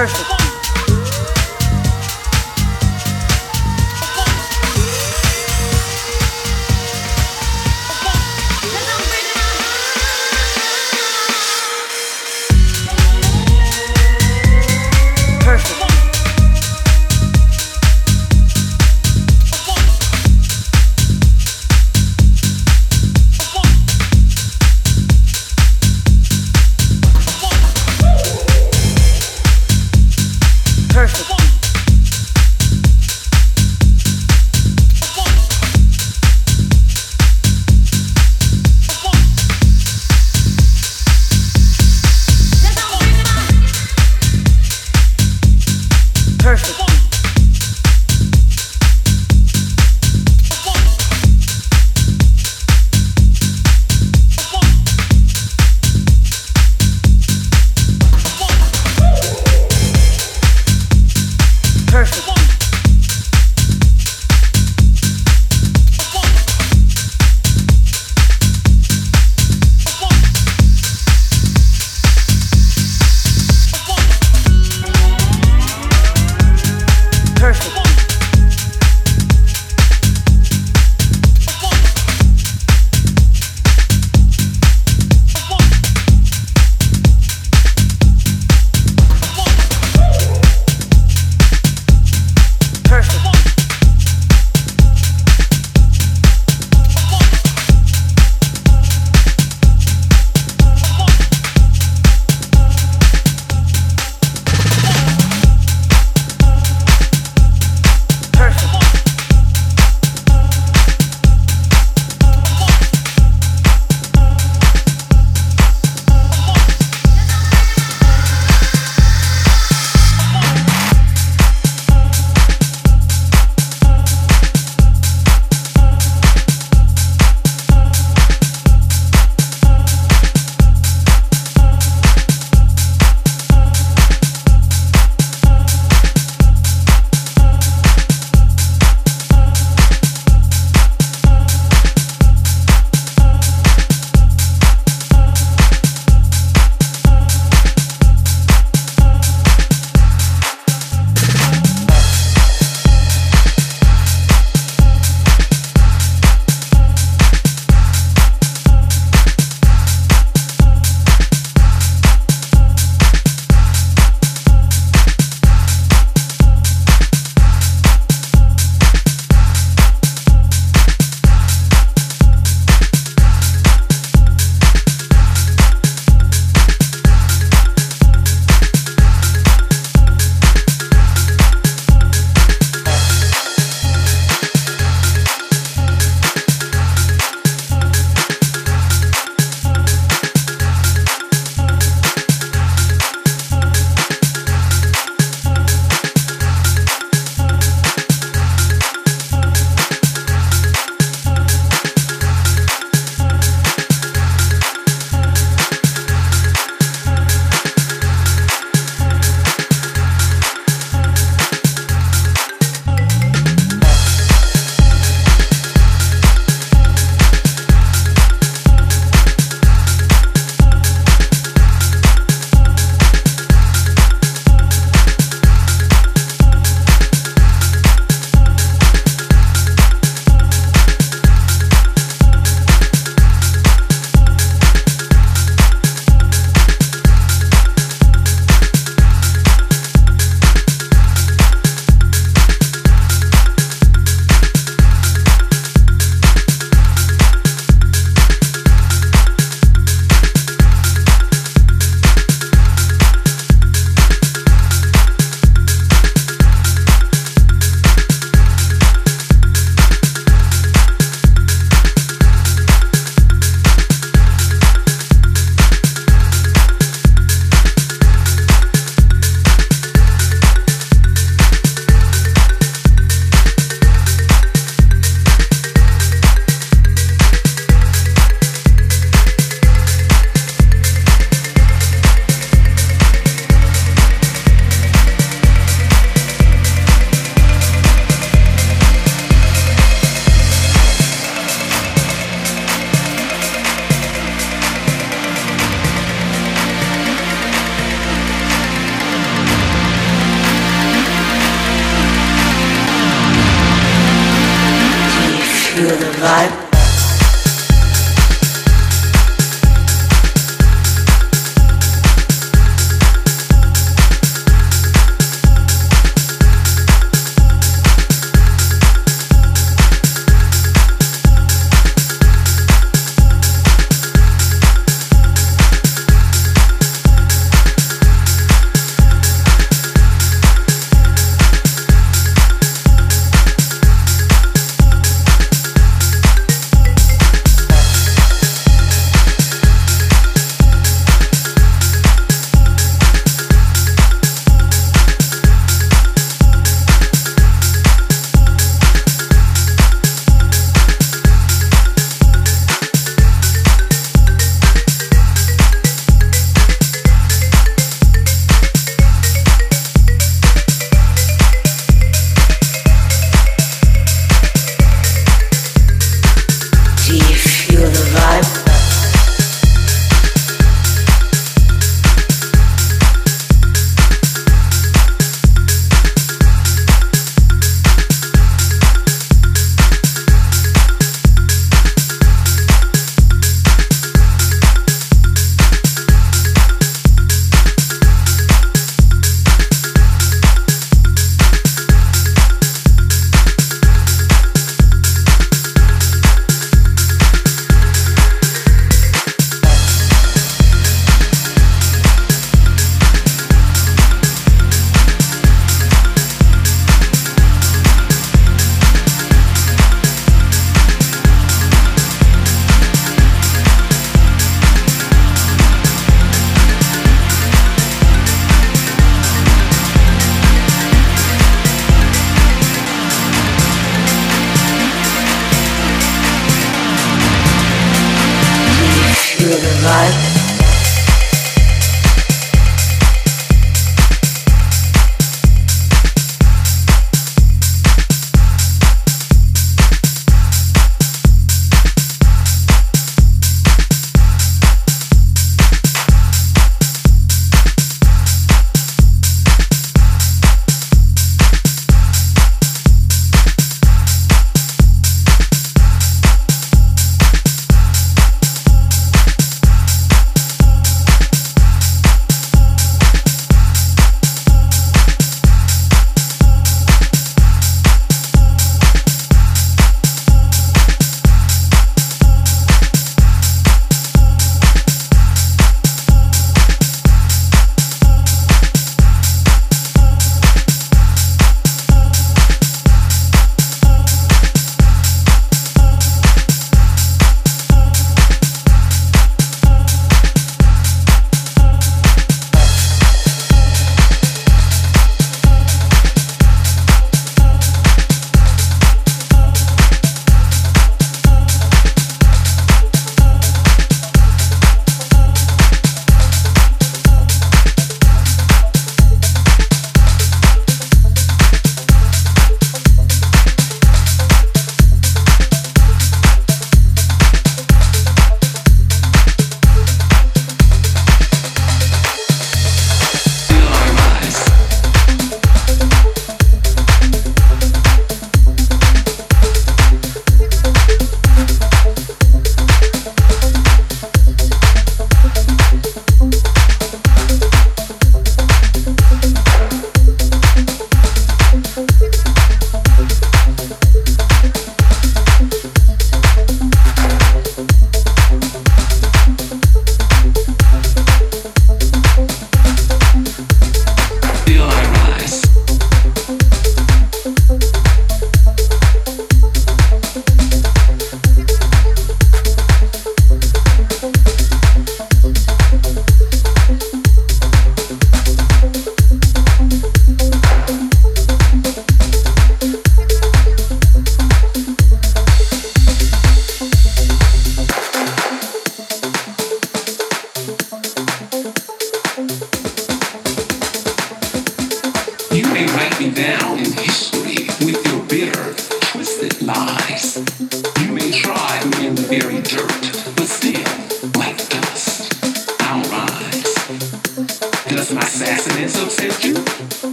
perfect.